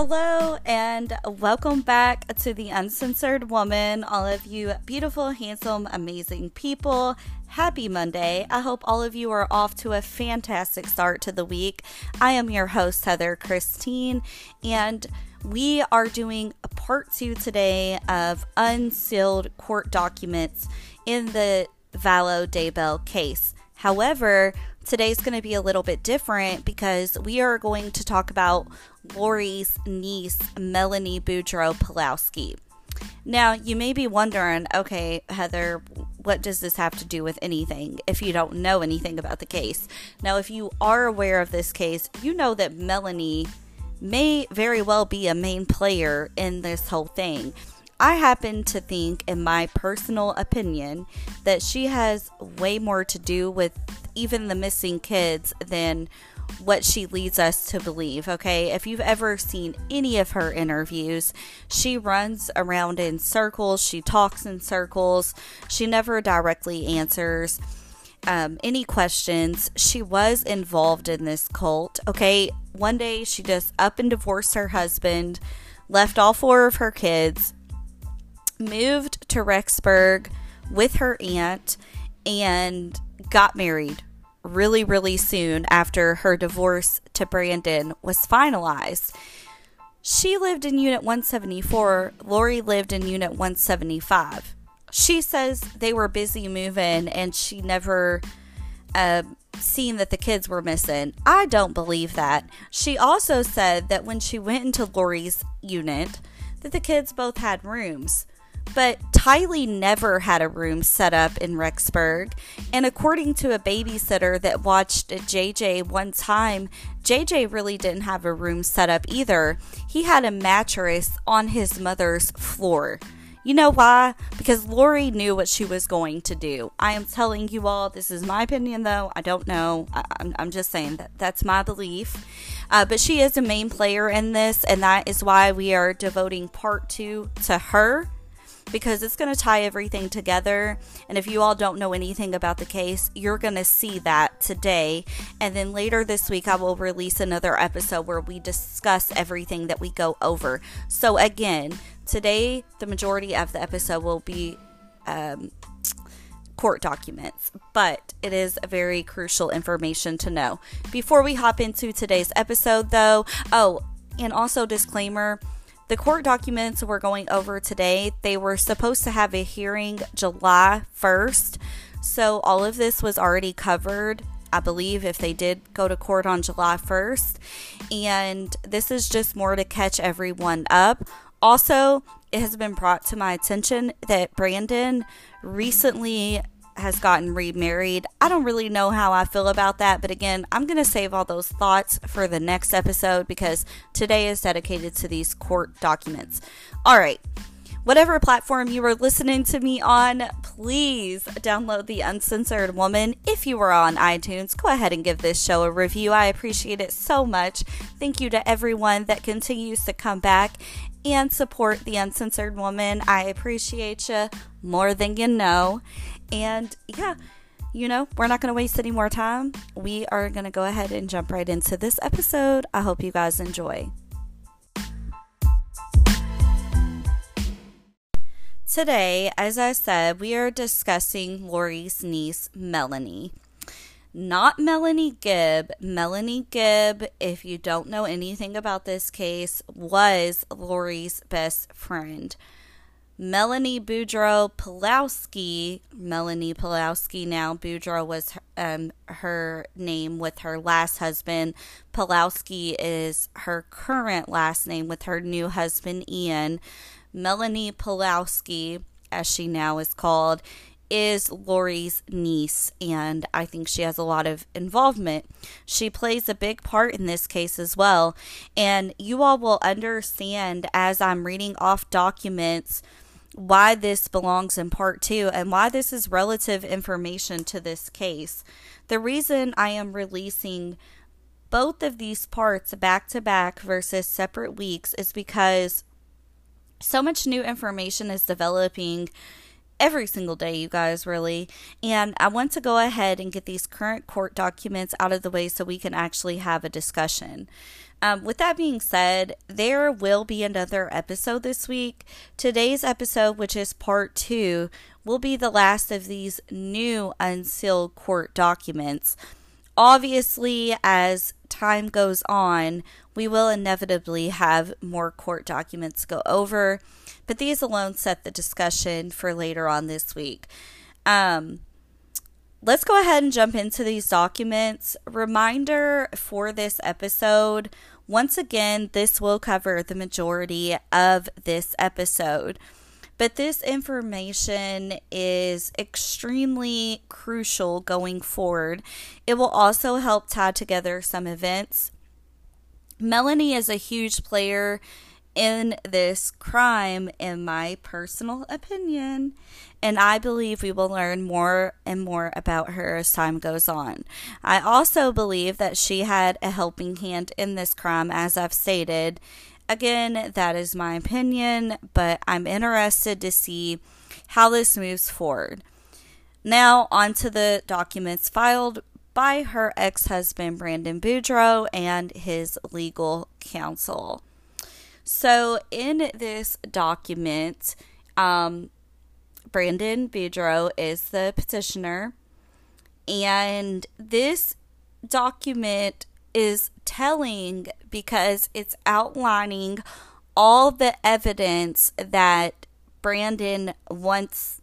Hello and welcome back to the Uncensored Woman. All of you beautiful, handsome, amazing people. Happy Monday. I hope all of you are off to a fantastic start to the week. I am your host, Heather Christine, and we are doing a part two today of unsealed court documents in the Vallow Daybell case. However, today's going to be a little bit different because we are going to talk about Lori's niece, Melanie Boudreaux Pawlowski. Now, you may be wondering, okay, Heather, what does this have to do with anything if you don't know anything about the case? Now, if you are aware of this case, you know that Melanie may very well be a main player in this whole thing. I happen to think, in my personal opinion, that she has way more to do with even the missing kids than what she leads us to believe. Okay, if you've ever seen any of her interviews, she runs around in circles, she talks in circles, she never directly answers. Um, any questions. She was involved in this cult. Okay, one day she just up and divorced her husband, left all four of her kids, moved to Rexburg with her aunt and got married really, really soon after her divorce to Brandon was finalized. She lived in Unit 174, Lori lived in Unit 175. She says they were busy moving and she never uh, seen that the kids were missing. I don't believe that. She also said that when she went into Lori's unit, that the kids both had rooms. But Tylee never had a room set up in Rexburg. And according to a babysitter that watched JJ one time, JJ really didn't have a room set up either. He had a mattress on his mother's floor. You know why? Because Lori knew what she was going to do. I am telling you all, this is my opinion though. I don't know. I, am just saying that that's my belief. Uh, but she is a main player in this, and that is why we are devoting part two to her because it's going to tie everything together. And if you all don't know anything about the case, you're going to see that today. And then later this week, I will release another episode where we discuss everything that we go over. So, again, today, the majority of the episode will be. Um, court documents, but it is very crucial information to know. Before we hop into today's episode, though, oh, and also disclaimer the court documents we're going over today, they were supposed to have a hearing July 1st. So all of this was already covered, I believe, if they did go to court on July 1st. And this is just more to catch everyone up. Also, it has been brought to my attention that Brandon recently has gotten remarried. I don't really know how I feel about that, but again, I'm going to save all those thoughts for the next episode because today is dedicated to these court documents. All right. Whatever platform you are listening to me on, please download The Uncensored Woman. If you are on iTunes, go ahead and give this show a review. I appreciate it so much. Thank you to everyone that continues to come back and support The Uncensored Woman. I appreciate you more than you know. And yeah, you know, we're not going to waste any more time. We are going to go ahead and jump right into this episode. I hope you guys enjoy. Today, as I said, we are discussing Lori's niece, Melanie. Not Melanie Gibb. Melanie Gibb, if you don't know anything about this case, was Lori's best friend. Melanie Boudreaux Pawlowski, Melanie Pawlowski now, Boudreaux was um, her name with her last husband. Pawlowski is her current last name with her new husband, Ian. Melanie Pawlowski, as she now is called, is Lori's niece, and I think she has a lot of involvement. She plays a big part in this case as well. And you all will understand as I'm reading off documents why this belongs in part two and why this is relative information to this case. The reason I am releasing both of these parts back to back versus separate weeks is because so much new information is developing every single day, you guys, really. And I want to go ahead and get these current court documents out of the way so we can actually have a discussion. Um, with that being said, there will be another episode this week. Today's episode, which is part two, will be the last of these new unsealed court documents. Obviously, as time goes on, we will inevitably have more court documents go over, but these alone set the discussion for later on this week. Um, let's go ahead and jump into these documents. Reminder for this episode once again, this will cover the majority of this episode. But this information is extremely crucial going forward. It will also help tie together some events. Melanie is a huge player in this crime, in my personal opinion. And I believe we will learn more and more about her as time goes on. I also believe that she had a helping hand in this crime, as I've stated. Again, that is my opinion, but I'm interested to see how this moves forward. Now, on to the documents filed by her ex husband, Brandon Boudreaux, and his legal counsel. So, in this document, um, Brandon Boudreaux is the petitioner, and this document is telling because it's outlining all the evidence that Brandon wants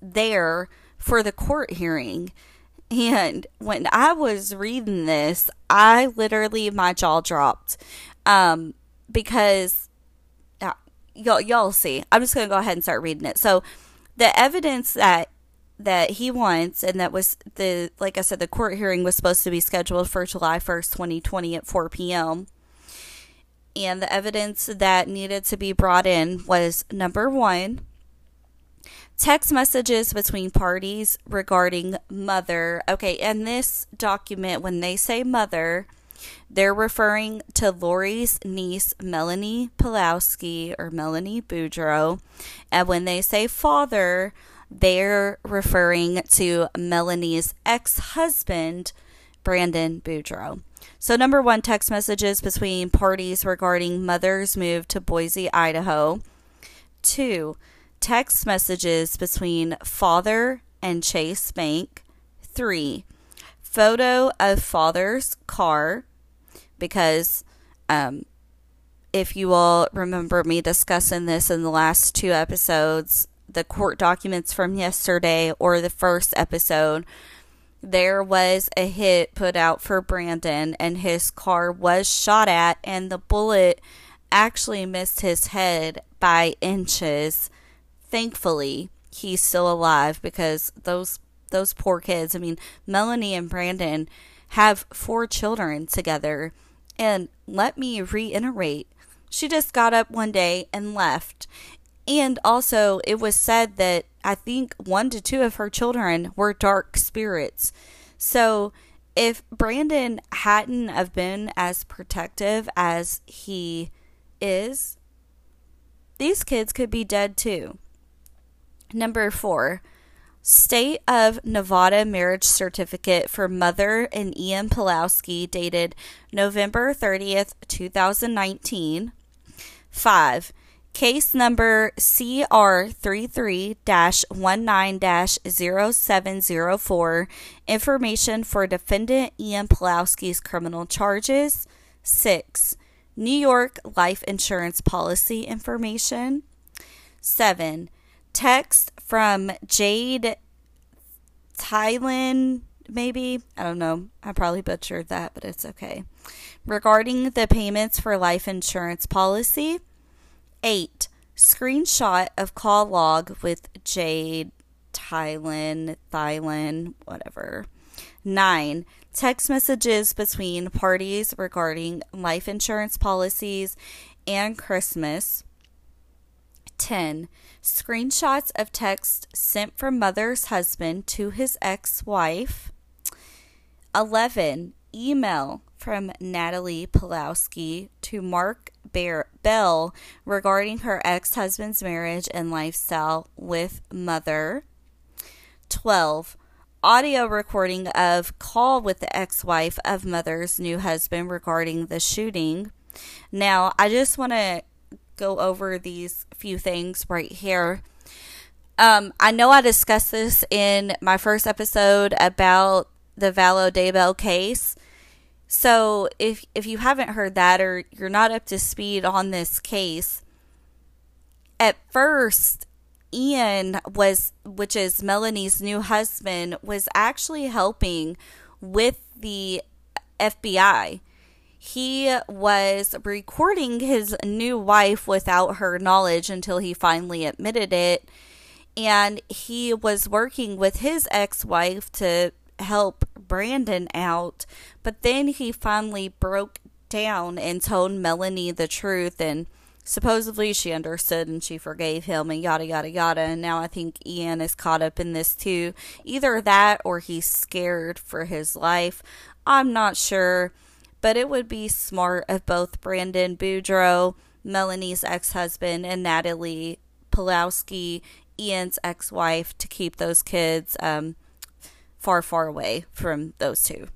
there for the court hearing. And when I was reading this, I literally, my jaw dropped. Um, because uh, y'all y'all see. I'm just to go ahead and start reading it. So the evidence that that he wants and that was the like I said the court hearing was supposed to be scheduled for July 1st, 2020 at 4 p.m. And the evidence that needed to be brought in was number 1 text messages between parties regarding mother. Okay, and this document when they say mother they're referring to Lori's niece, Melanie Pawlowski or Melanie Boudreaux. And when they say father, they're referring to Melanie's ex husband, Brandon Boudreaux. So, number one, text messages between parties regarding mother's move to Boise, Idaho. Two, text messages between father and Chase Bank. Three, photo of father's car because um, if you all remember me discussing this in the last two episodes, the court documents from yesterday or the first episode, there was a hit put out for Brandon and his car was shot at, and the bullet actually missed his head by inches. Thankfully, he's still alive because those those poor kids. I mean, Melanie and Brandon have four children together and let me reiterate, she just got up one day and left. And also, it was said that I think one to two of her children were dark spirits. So, if Brandon hadn't have been as protective as he is, these kids could be dead too. Number four, State of Nevada marriage certificate for mother and Ian Pawlowski dated November 30th, 2019. 5. Case number CR33 19 0704. Information for defendant Ian Pawlowski's criminal charges. 6. New York life insurance policy information. 7 text from Jade Thailand, maybe. I don't know. I probably butchered that, but it's okay. Regarding the payments for life insurance policy. Eight, screenshot of call log with Jade Thailand, Thailand, whatever. Nine, text messages between parties regarding life insurance policies and Christmas. 10. Screenshots of text sent from mother's husband to his ex wife. 11. Email from Natalie Pawlowski to Mark Bear- Bell regarding her ex husband's marriage and lifestyle with Mother. 12. Audio recording of call with the ex wife of Mother's new husband regarding the shooting. Now, I just want to go over these few things right here. Um, I know I discussed this in my first episode about the Vallow Daybell case. So if if you haven't heard that or you're not up to speed on this case, at first Ian was which is Melanie's new husband was actually helping with the FBI. He was recording his new wife without her knowledge until he finally admitted it. And he was working with his ex wife to help Brandon out, but then he finally broke down and told Melanie the truth and supposedly she understood and she forgave him and yada yada yada and now I think Ian is caught up in this too. Either that or he's scared for his life. I'm not sure, but it would be smart of both Brandon Boudreaux, Melanie's ex-husband, and Natalie Pawlowski, Ian's ex-wife, to keep those kids um, far, far away from those two.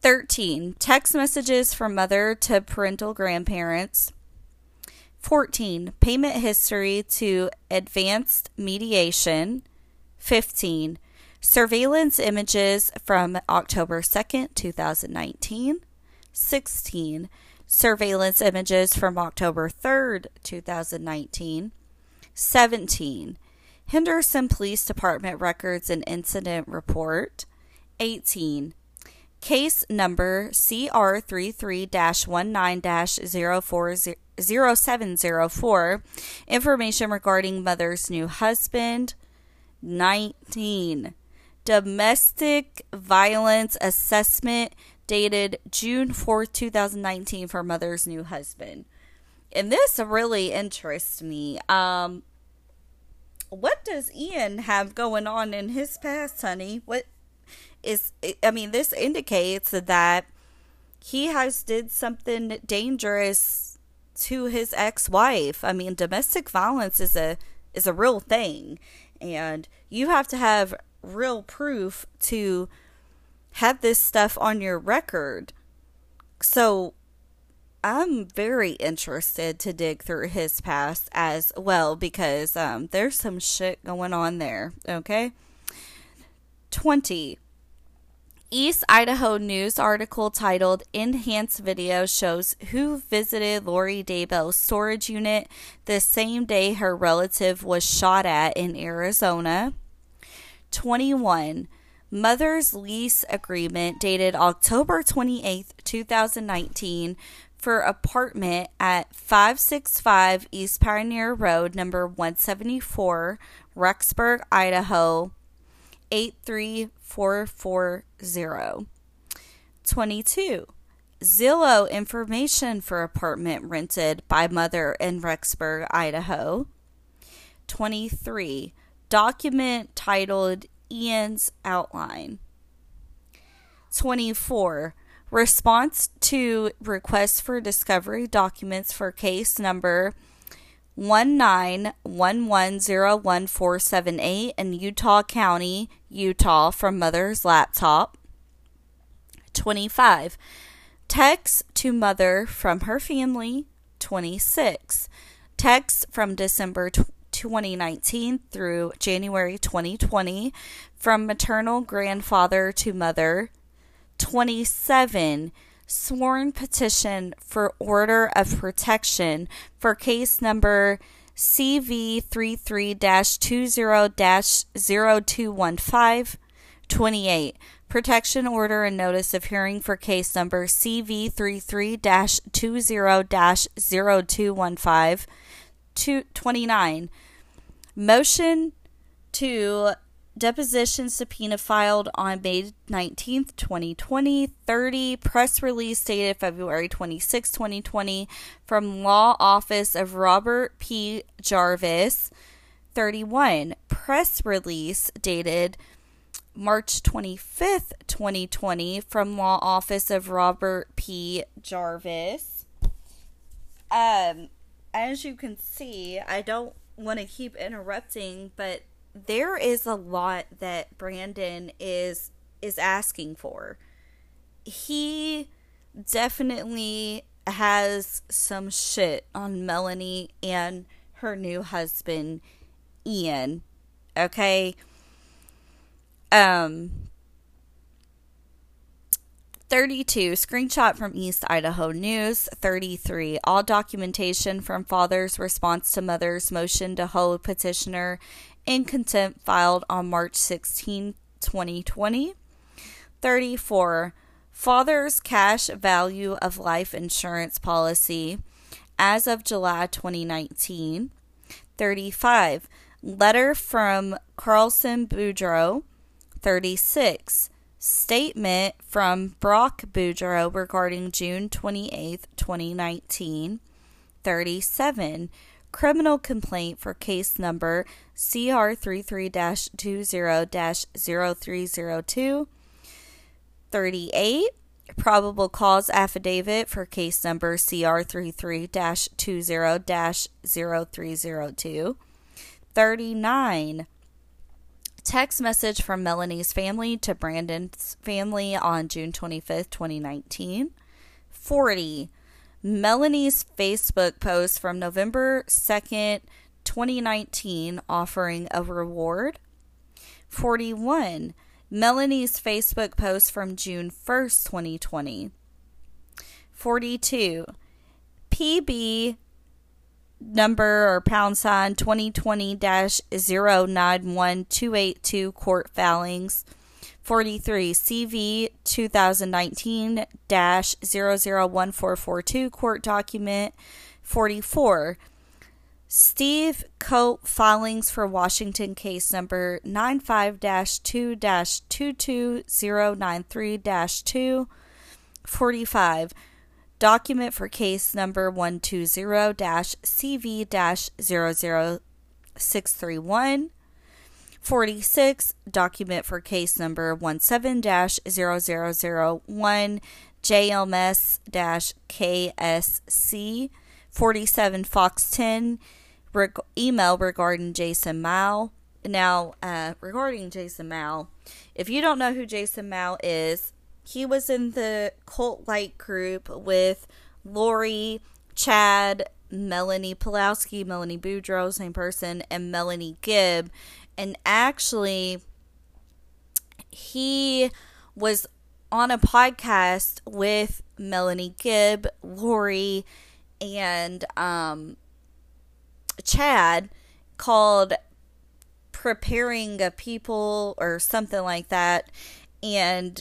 13. Text messages from mother to parental grandparents. 14. Payment history to advanced mediation. 15. Surveillance images from October 2nd, 2019. 16. Surveillance images from October 3rd, 2019. 17. Henderson Police Department records and incident report. 18. Case number CR33 19 Information regarding mother's new husband. 19. Domestic violence assessment dated June 4th, 2019 for mother's new husband. And this really interests me. Um, what does Ian have going on in his past, honey? What is I mean, this indicates that he has did something dangerous to his ex-wife. I mean, domestic violence is a is a real thing and you have to have real proof to have this stuff on your record. So I'm very interested to dig through his past as well because um, there's some shit going on there. Okay. 20. East Idaho News article titled Enhanced Video Shows Who Visited Lori Daybell's Storage Unit the same day her relative was shot at in Arizona. 21. Mother's lease agreement dated October 28, 2019 for apartment at 565 East Pioneer Road, number 174, Rexburg, Idaho, 83440. 22. Zillow information for apartment rented by mother in Rexburg, Idaho. 23. Document titled Ian's Outline. 24 response to request for discovery documents for case number 191101478 in Utah County, Utah from mother's laptop. 25. Text to mother from her family. 26. Text from December 2019 through January 2020 from maternal grandfather to mother. 27 sworn petition for order of protection for case number CV33-20-0215 28 protection order and notice of hearing for case number CV33-20-0215 29 motion to deposition subpoena filed on May 19th, 2020. 30 press release dated February 26, 2020 from Law Office of Robert P. Jarvis. 31 press release dated March 25th, 2020, from Law Office of Robert P. Jarvis. Um, as you can see, I don't want to keep interrupting, but there is a lot that Brandon is is asking for. He definitely has some shit on Melanie and her new husband Ian. Okay? Um 32 screenshot from East Idaho News 33 all documentation from father's response to mother's motion to hold petitioner in contempt filed on March 16, 2020. 34. Father's cash value of life insurance policy as of July 2019. 35. Letter from Carlson Boudreaux. 36. Statement from Brock Boudreaux regarding June 28, 2019. 37 criminal complaint for case number CR33 20 0302. 38. Probable cause affidavit for case number CR33 20 0302. 39. Text message from Melanie's family to Brandon's family on June 25th, 2019. 40 Melanie's Facebook post from November 2nd, 2019, offering a reward. 41. Melanie's Facebook post from June 1st, 2020. 42. PB number or pound sign 2020 091282 court filings. 43 CV 2019 001442 court document 44 Steve Coat filings for Washington case number 95 2 22093 2 45 document for case number 120 CV 00631 46, document for case number 17 0001 JLMS KSC. 47, Fox 10, reg- email regarding Jason Mow. Now, uh, regarding Jason Mow, if you don't know who Jason Mow is, he was in the cult like group with Lori, Chad, Melanie Pawlowski, Melanie Boudreaux, same person, and Melanie Gibb and actually he was on a podcast with Melanie Gibb, Lori, and um, Chad called Preparing a People or something like that. And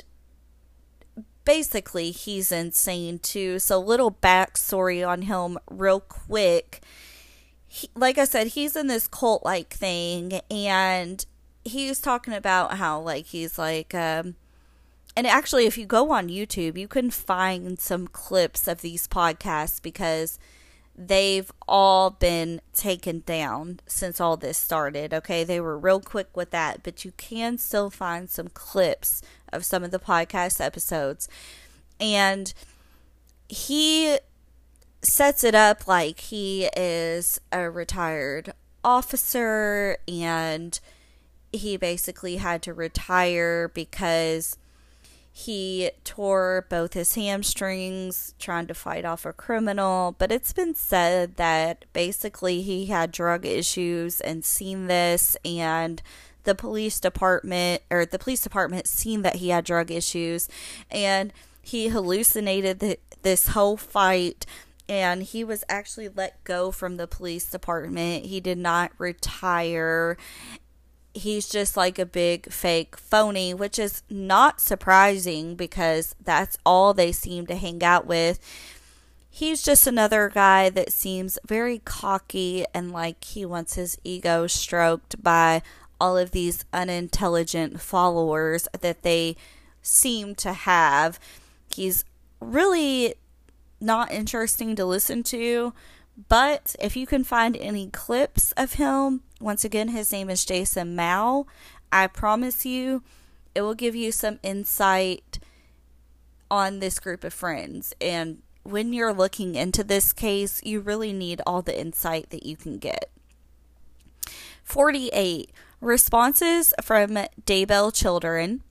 basically, he's insane too. So, little backstory on him, real quick he, like I said, he's in this cult like thing, and he's talking about how like he's like um and actually if you go on YouTube you can find some clips of these podcasts because they've all been taken down since all this started okay? They were real quick with that but you can still find some clips of some of the podcast episodes. And he sets it up like he is a retired officer and he basically had to retire because he tore both his hamstrings trying to fight off a criminal. But it's been said that basically he had drug issues and seen this, and the police department or the police department seen that he had drug issues, and he hallucinated this whole fight and he was actually let go from the police department. He did not retire. He's just like a big fake phony, which is not surprising because that's all they seem to hang out with. He's just another guy that seems very cocky and like he wants his ego stroked by all of these unintelligent followers that they seem to have. He's really not interesting to listen to. But if you can find any clips of him, once again, his name is Jason Mow. I promise you, it will give you some insight on this group of friends. And when you're looking into this case, you really need all the insight that you can get. 48. Responses from Daybell children.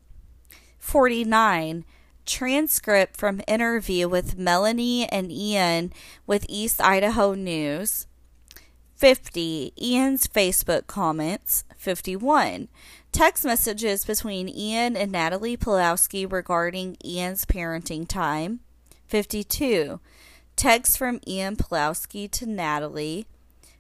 49. Transcript from interview with Melanie and Ian with East Idaho News. 50. Ian's Facebook comments. 51. Text messages between Ian and Natalie Pawlowski regarding Ian's parenting time. 52. Text from Ian Pawlowski to Natalie.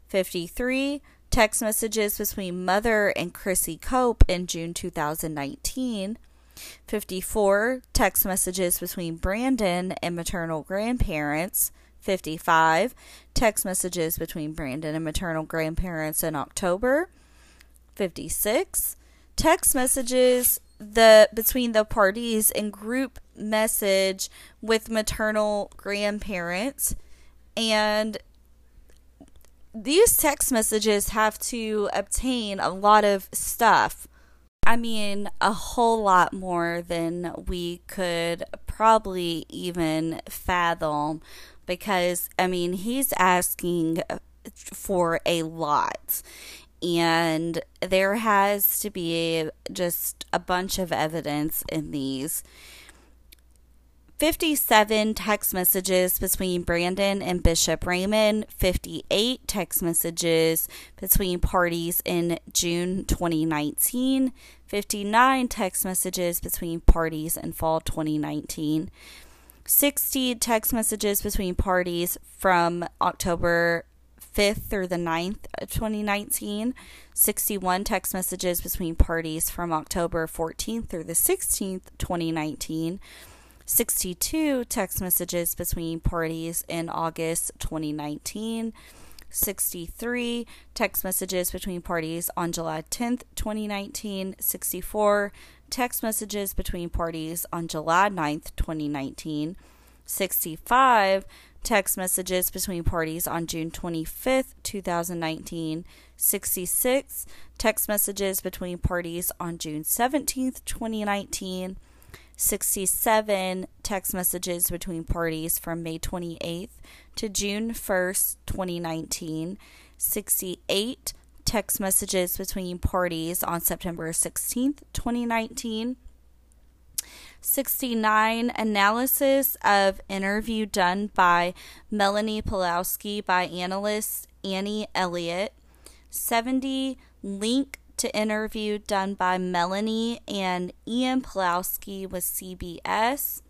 53. Text messages between Mother and Chrissy Cope in June 2019. 54. Text messages between Brandon and maternal grandparents. 55 text messages between Brandon and maternal grandparents in October. 56 text messages the between the parties and group message with maternal grandparents. And these text messages have to obtain a lot of stuff. I mean, a whole lot more than we could probably even fathom because, I mean, he's asking for a lot. And there has to be just a bunch of evidence in these. 57 text messages between Brandon and Bishop Raymond, 58 text messages between parties in June 2019, 59 text messages between parties in fall 2019, 60 text messages between parties from October 5th through the 9th of 2019, 61 text messages between parties from October 14th through the 16th, 2019. 62 text messages between parties in August 2019. 63 text messages between parties on July 10th, 2019. 64 text messages between parties on July 9th, 2019. 65 text messages between parties on June 25th, 2019. 66 text messages between parties on June 17th, 2019. 67 text messages between parties from May 28th to June 1st, 2019. 68 text messages between parties on September 16th, 2019. 69 analysis of interview done by Melanie Pawlowski by analyst Annie Elliott. 70 link to interview done by Melanie and Ian Pawlowski with CBS.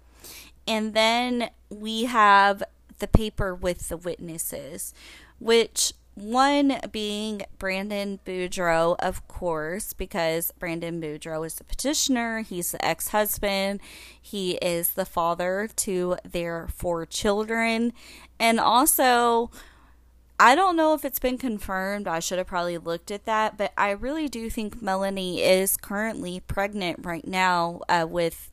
And then we have the paper with the witnesses, which one being Brandon Boudreaux, of course, because Brandon Boudreaux is the petitioner. He's the ex husband. He is the father to their four children. And also, I don't know if it's been confirmed. I should have probably looked at that, but I really do think Melanie is currently pregnant right now uh, with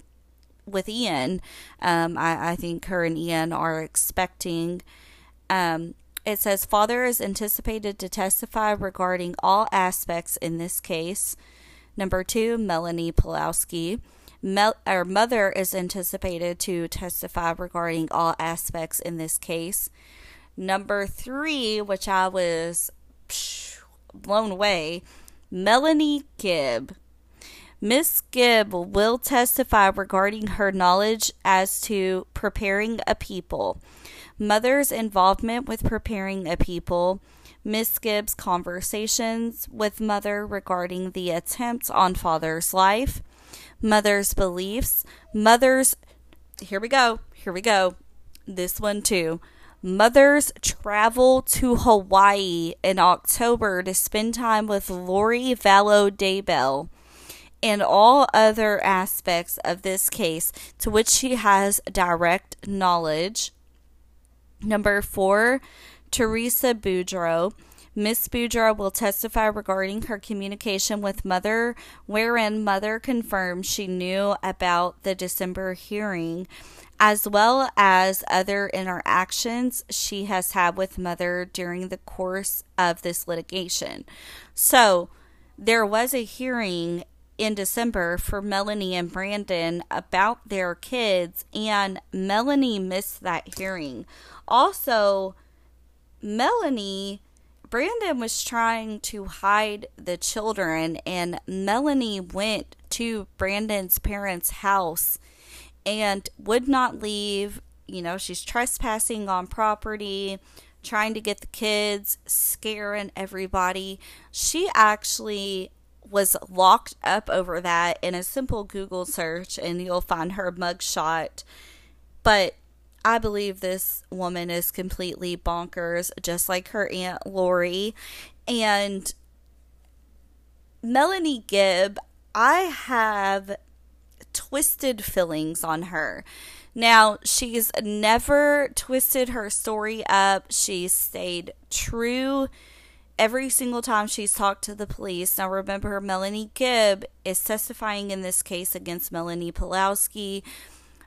with Ian. Um, I, I, think her and Ian are expecting. Um, it says father is anticipated to testify regarding all aspects in this case. Number two, Melanie Pawlowski. Mel- our mother is anticipated to testify regarding all aspects in this case. Number three, which I was psh, blown away, Melanie Gibb. Miss Gibb will testify regarding her knowledge as to preparing a people, mother's involvement with preparing a people, Miss Gibb's conversations with mother regarding the attempt on father's life, mother's beliefs, mother's. Here we go. Here we go. This one too Mothers travel to Hawaii in October to spend time with Lori Vallow Daybell and all other aspects of this case to which she has direct knowledge. Number four, Teresa Boudreaux. Miss Boudreaux will testify regarding her communication with Mother, wherein Mother confirmed she knew about the December hearing as well as other interactions she has had with Mother during the course of this litigation. So, there was a hearing in December for Melanie and Brandon about their kids, and Melanie missed that hearing. Also, Melanie, Brandon was trying to hide the children, and Melanie went to Brandon's parents' house and would not leave. You know, she's trespassing on property, trying to get the kids, scaring everybody. She actually was locked up over that in a simple Google search, and you'll find her mugshot. But I believe this woman is completely bonkers, just like her Aunt Lori. And Melanie Gibb, I have twisted feelings on her. Now, she's never twisted her story up. She's stayed true every single time she's talked to the police. Now, remember, Melanie Gibb is testifying in this case against Melanie Pawlowski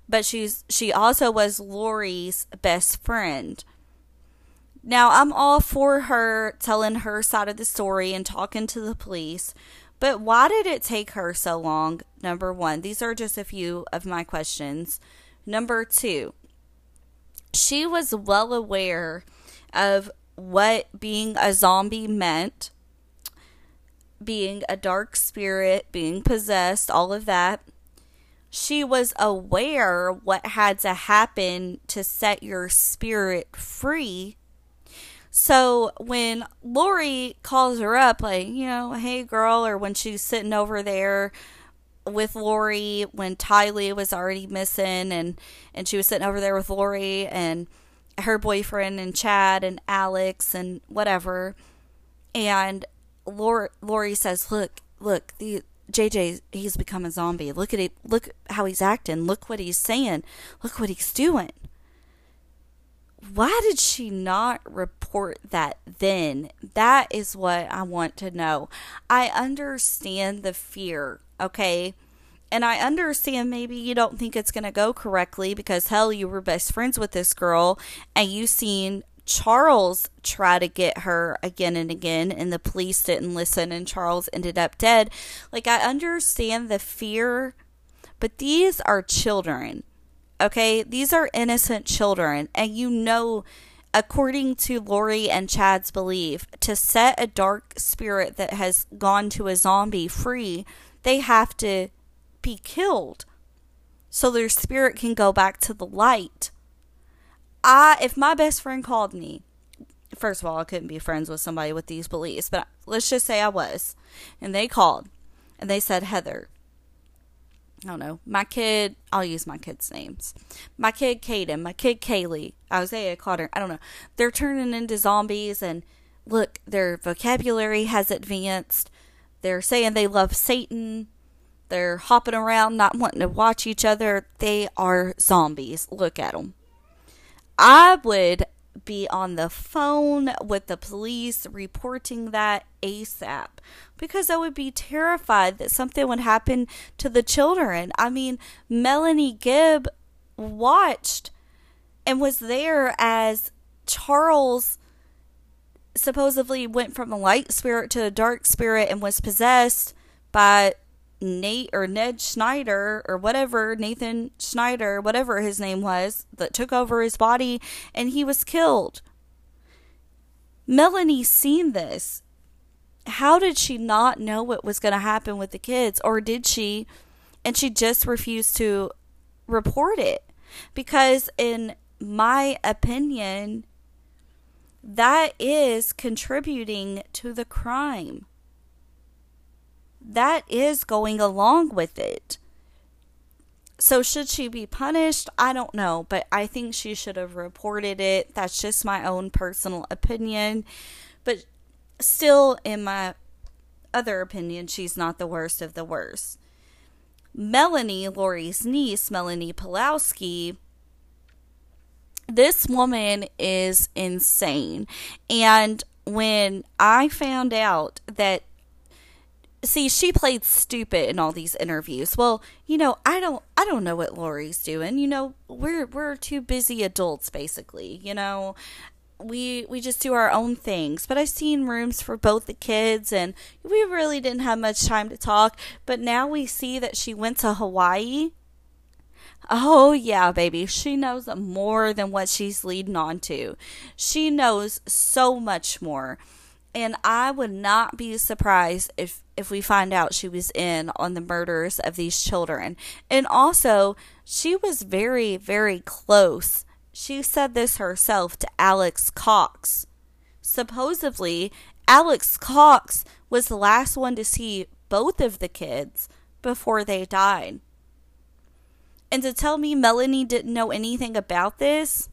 but she's she also was Lori's best friend. Now, I'm all for her telling her side of the story and talking to the police, but why did it take her so long? Number 1, these are just a few of my questions. Number 2, she was well aware of what being a zombie meant, being a dark spirit, being possessed, all of that she was aware what had to happen to set your spirit free. So when Lori calls her up, like, you know, hey girl, or when she's sitting over there with Lori when Tylee was already missing and, and she was sitting over there with Lori and her boyfriend and Chad and Alex and whatever. And Lori, Lori says, look, look, the, JJ, he's become a zombie. Look at it. Look how he's acting. Look what he's saying. Look what he's doing. Why did she not report that then? That is what I want to know. I understand the fear, okay? And I understand maybe you don't think it's going to go correctly because hell, you were best friends with this girl and you seen Charles try to get her again and again, and the police didn't listen, and Charles ended up dead. Like, I understand the fear, but these are children, okay? These are innocent children, and you know, according to Lori and Chad's belief, to set a dark spirit that has gone to a zombie free, they have to be killed so their spirit can go back to the light. I if my best friend called me, first of all, I couldn't be friends with somebody with these beliefs, but let's just say I was, and they called and they said, Heather, I don't know, my kid, I'll use my kids' names. My kid Caden, my kid Kaylee, Isaiah Carter, I don't know. They're turning into zombies and look, their vocabulary has advanced. They're saying they love Satan. They're hopping around, not wanting to watch each other. They are zombies. Look at them. I would be on the phone with the police reporting that ASAP because I would be terrified that something would happen to the children. I mean, Melanie Gibb watched and was there as Charles supposedly went from a light spirit to a dark spirit and was possessed by Nate or Ned Schneider or whatever, Nathan Schneider, whatever his name was, that took over his body and he was killed. Melanie seen this. How did she not know what was going to happen with the kids? Or did she? And she just refused to report it. Because, in my opinion, that is contributing to the crime that is going along with it. So, should she be punished? I don't know, but I think she should have reported it. That's just my own personal opinion. But still, in my other opinion, she's not the worst of the worst. Melanie, Lori's niece, Melanie Pawlowski, this woman is insane. And when I found out that see she played stupid in all these interviews well you know i don't i don't know what lori's doing you know we're we're two busy adults basically you know we we just do our own things. But I've seen rooms for both the kids and we really didn't have much time to talk. But now we see that she went to Hawaii. Oh yeah, baby. She knows more than what she's leading on to. She knows so much more. And I would not be surprised if if we find out she was in on the murders of these children. And also, she was very very close she said this herself to Alex Cox. Supposedly, Alex Cox was the last one to see both of the kids before they died. And to tell me Melanie didn't know anything about this,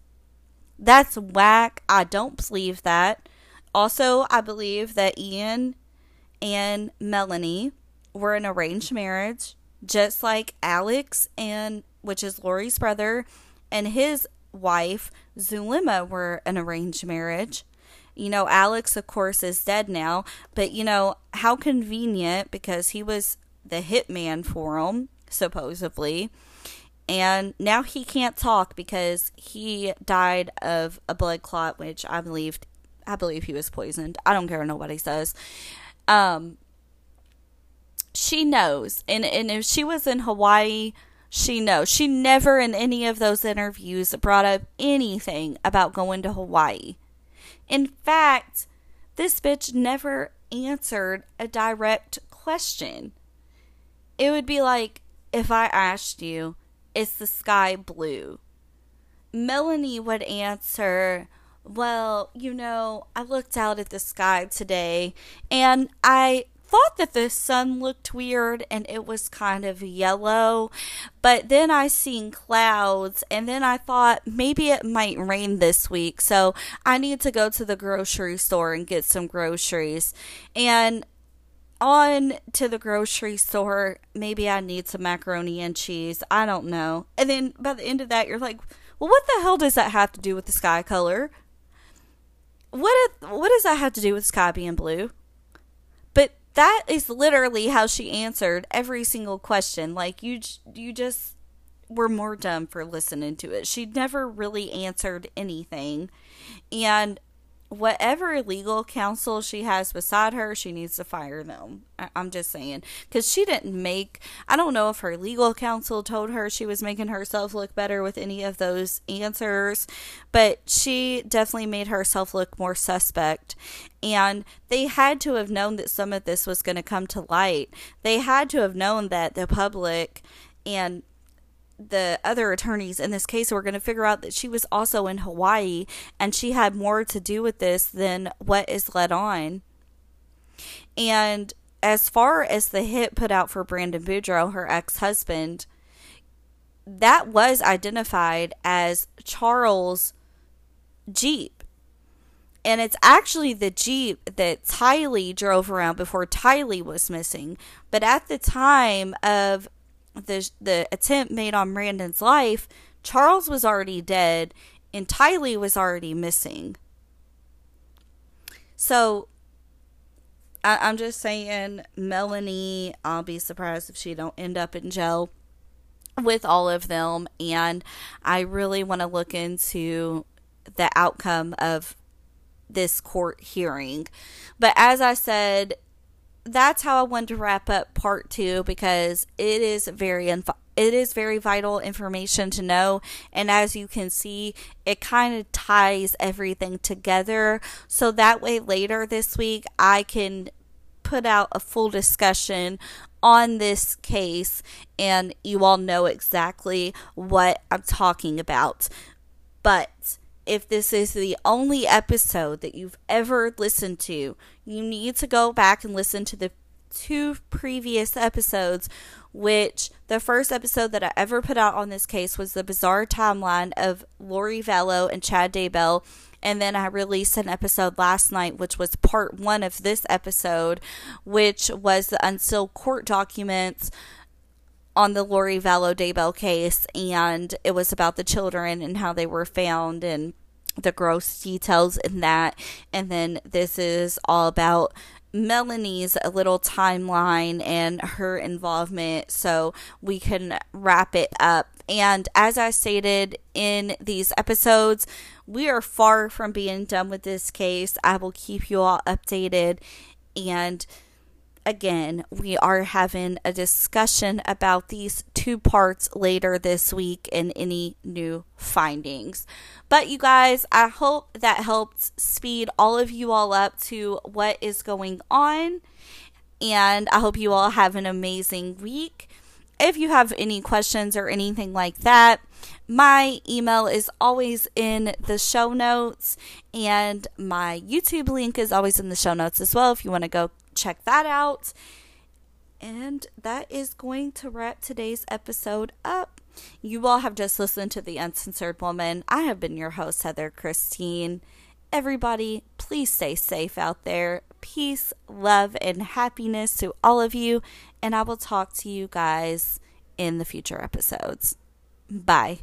that's whack. I don't believe that. Also, I believe that Ian and Melani were an arranged marriage, just like Alex and which is Lori's brother and his wife, Zulema, were an arranged marriage. You know, Alex, of course, is dead now, but you know, how convenient because he was the hitman for him, supposedly. And now he can't talk because he died of a blood clot, which I believe I believe he was poisoned. I don't care what nobody says. Um she knows. And and if she was in Hawaii she knows. She never in any of those interviews brought up anything about going to Hawaii. In fact, this bitch never answered a direct question. It would be like if I asked you, is the sky blue? Melani would answer, well, you know, I looked out at the sky today and I thought that the sun looked weird and it was kind of yellow, but then I seen clouds and then I thought maybe it might rain this week, so I need to go to the grocery store and get some groceries. And on to the grocery store, maybe I need some macaroni and cheese. I don't know. And then by the end of that, you're like, well, what the hell does that have to do with the sky color? What if, what does that have to do with sky being blue? But that is literally how she answered every single question. Like you, you just were more dumb for listening to it. She never really answered anything, and whatever legal counsel she has beside her, she needs to fire them. I- am just saying. Because she didn't make, I don't know if her legal counsel told her she was making herself look better with any of those answers, but she definitely made herself look more suspect. And they had to have known that some of this was going to come to light. They had to have known that the public and the other attorneys in this case were going to figure out that she was also in Hawaii and she had more to do with this than what is led on. And as far as the hit put out for Brandon Boudreaux, her ex husband, that was identified as Charles' Jeep. And it's actually the Jeep that Tylee drove around before Tylee was missing. But at the time of the the attempt made on Brandon's life, Charles was already dead and Tylee was already missing. So I, am just saying, Melani, I'll be surprised if she don't end up in jail with all of them. And I really want to look into the outcome of this court hearing. But as I said, that's how I wanted to wrap up part two because it is very it is very vital information to know. And as you can see it kind of ties everything together. So that way later this week I can put out a full discussion on this case and you all know exactly what I'm talking about. But if this is the only episode that you've ever listened to, you need to go back and listen to the two previous episodes, which the first episode that I ever put out on this case was the bizarre timeline of Lori Vallow and Chad Daybell. And then I released an episode last night, which was part one of this episode, which was the unsealed court documents on the Lori Vallow Daybell case, and it was about the children and how they were found and the gross details in that. And then this is all about Melani's little timeline and her involvement so we can wrap it up And as I stated in these episodes, we are far from being done with this case. I will keep you all updated. And again, we are having a discussion about these two parts later this week and any new findings. But you guys, I hope that helped speed all of you all up to what is going on. And I hope you all have an amazing week. If you have any questions or anything like that, my email is always in the show notes, and my YouTube link is always in the show notes as well if you want to go check that out. And that is going to wrap today's episode up. You all have just listened to The Uncensored Woman. I have been your host, Heather Christine. Everybody, please stay safe out there. Peace, love, and happiness to all of you. And I will talk to you guys in the future episodes. Bye.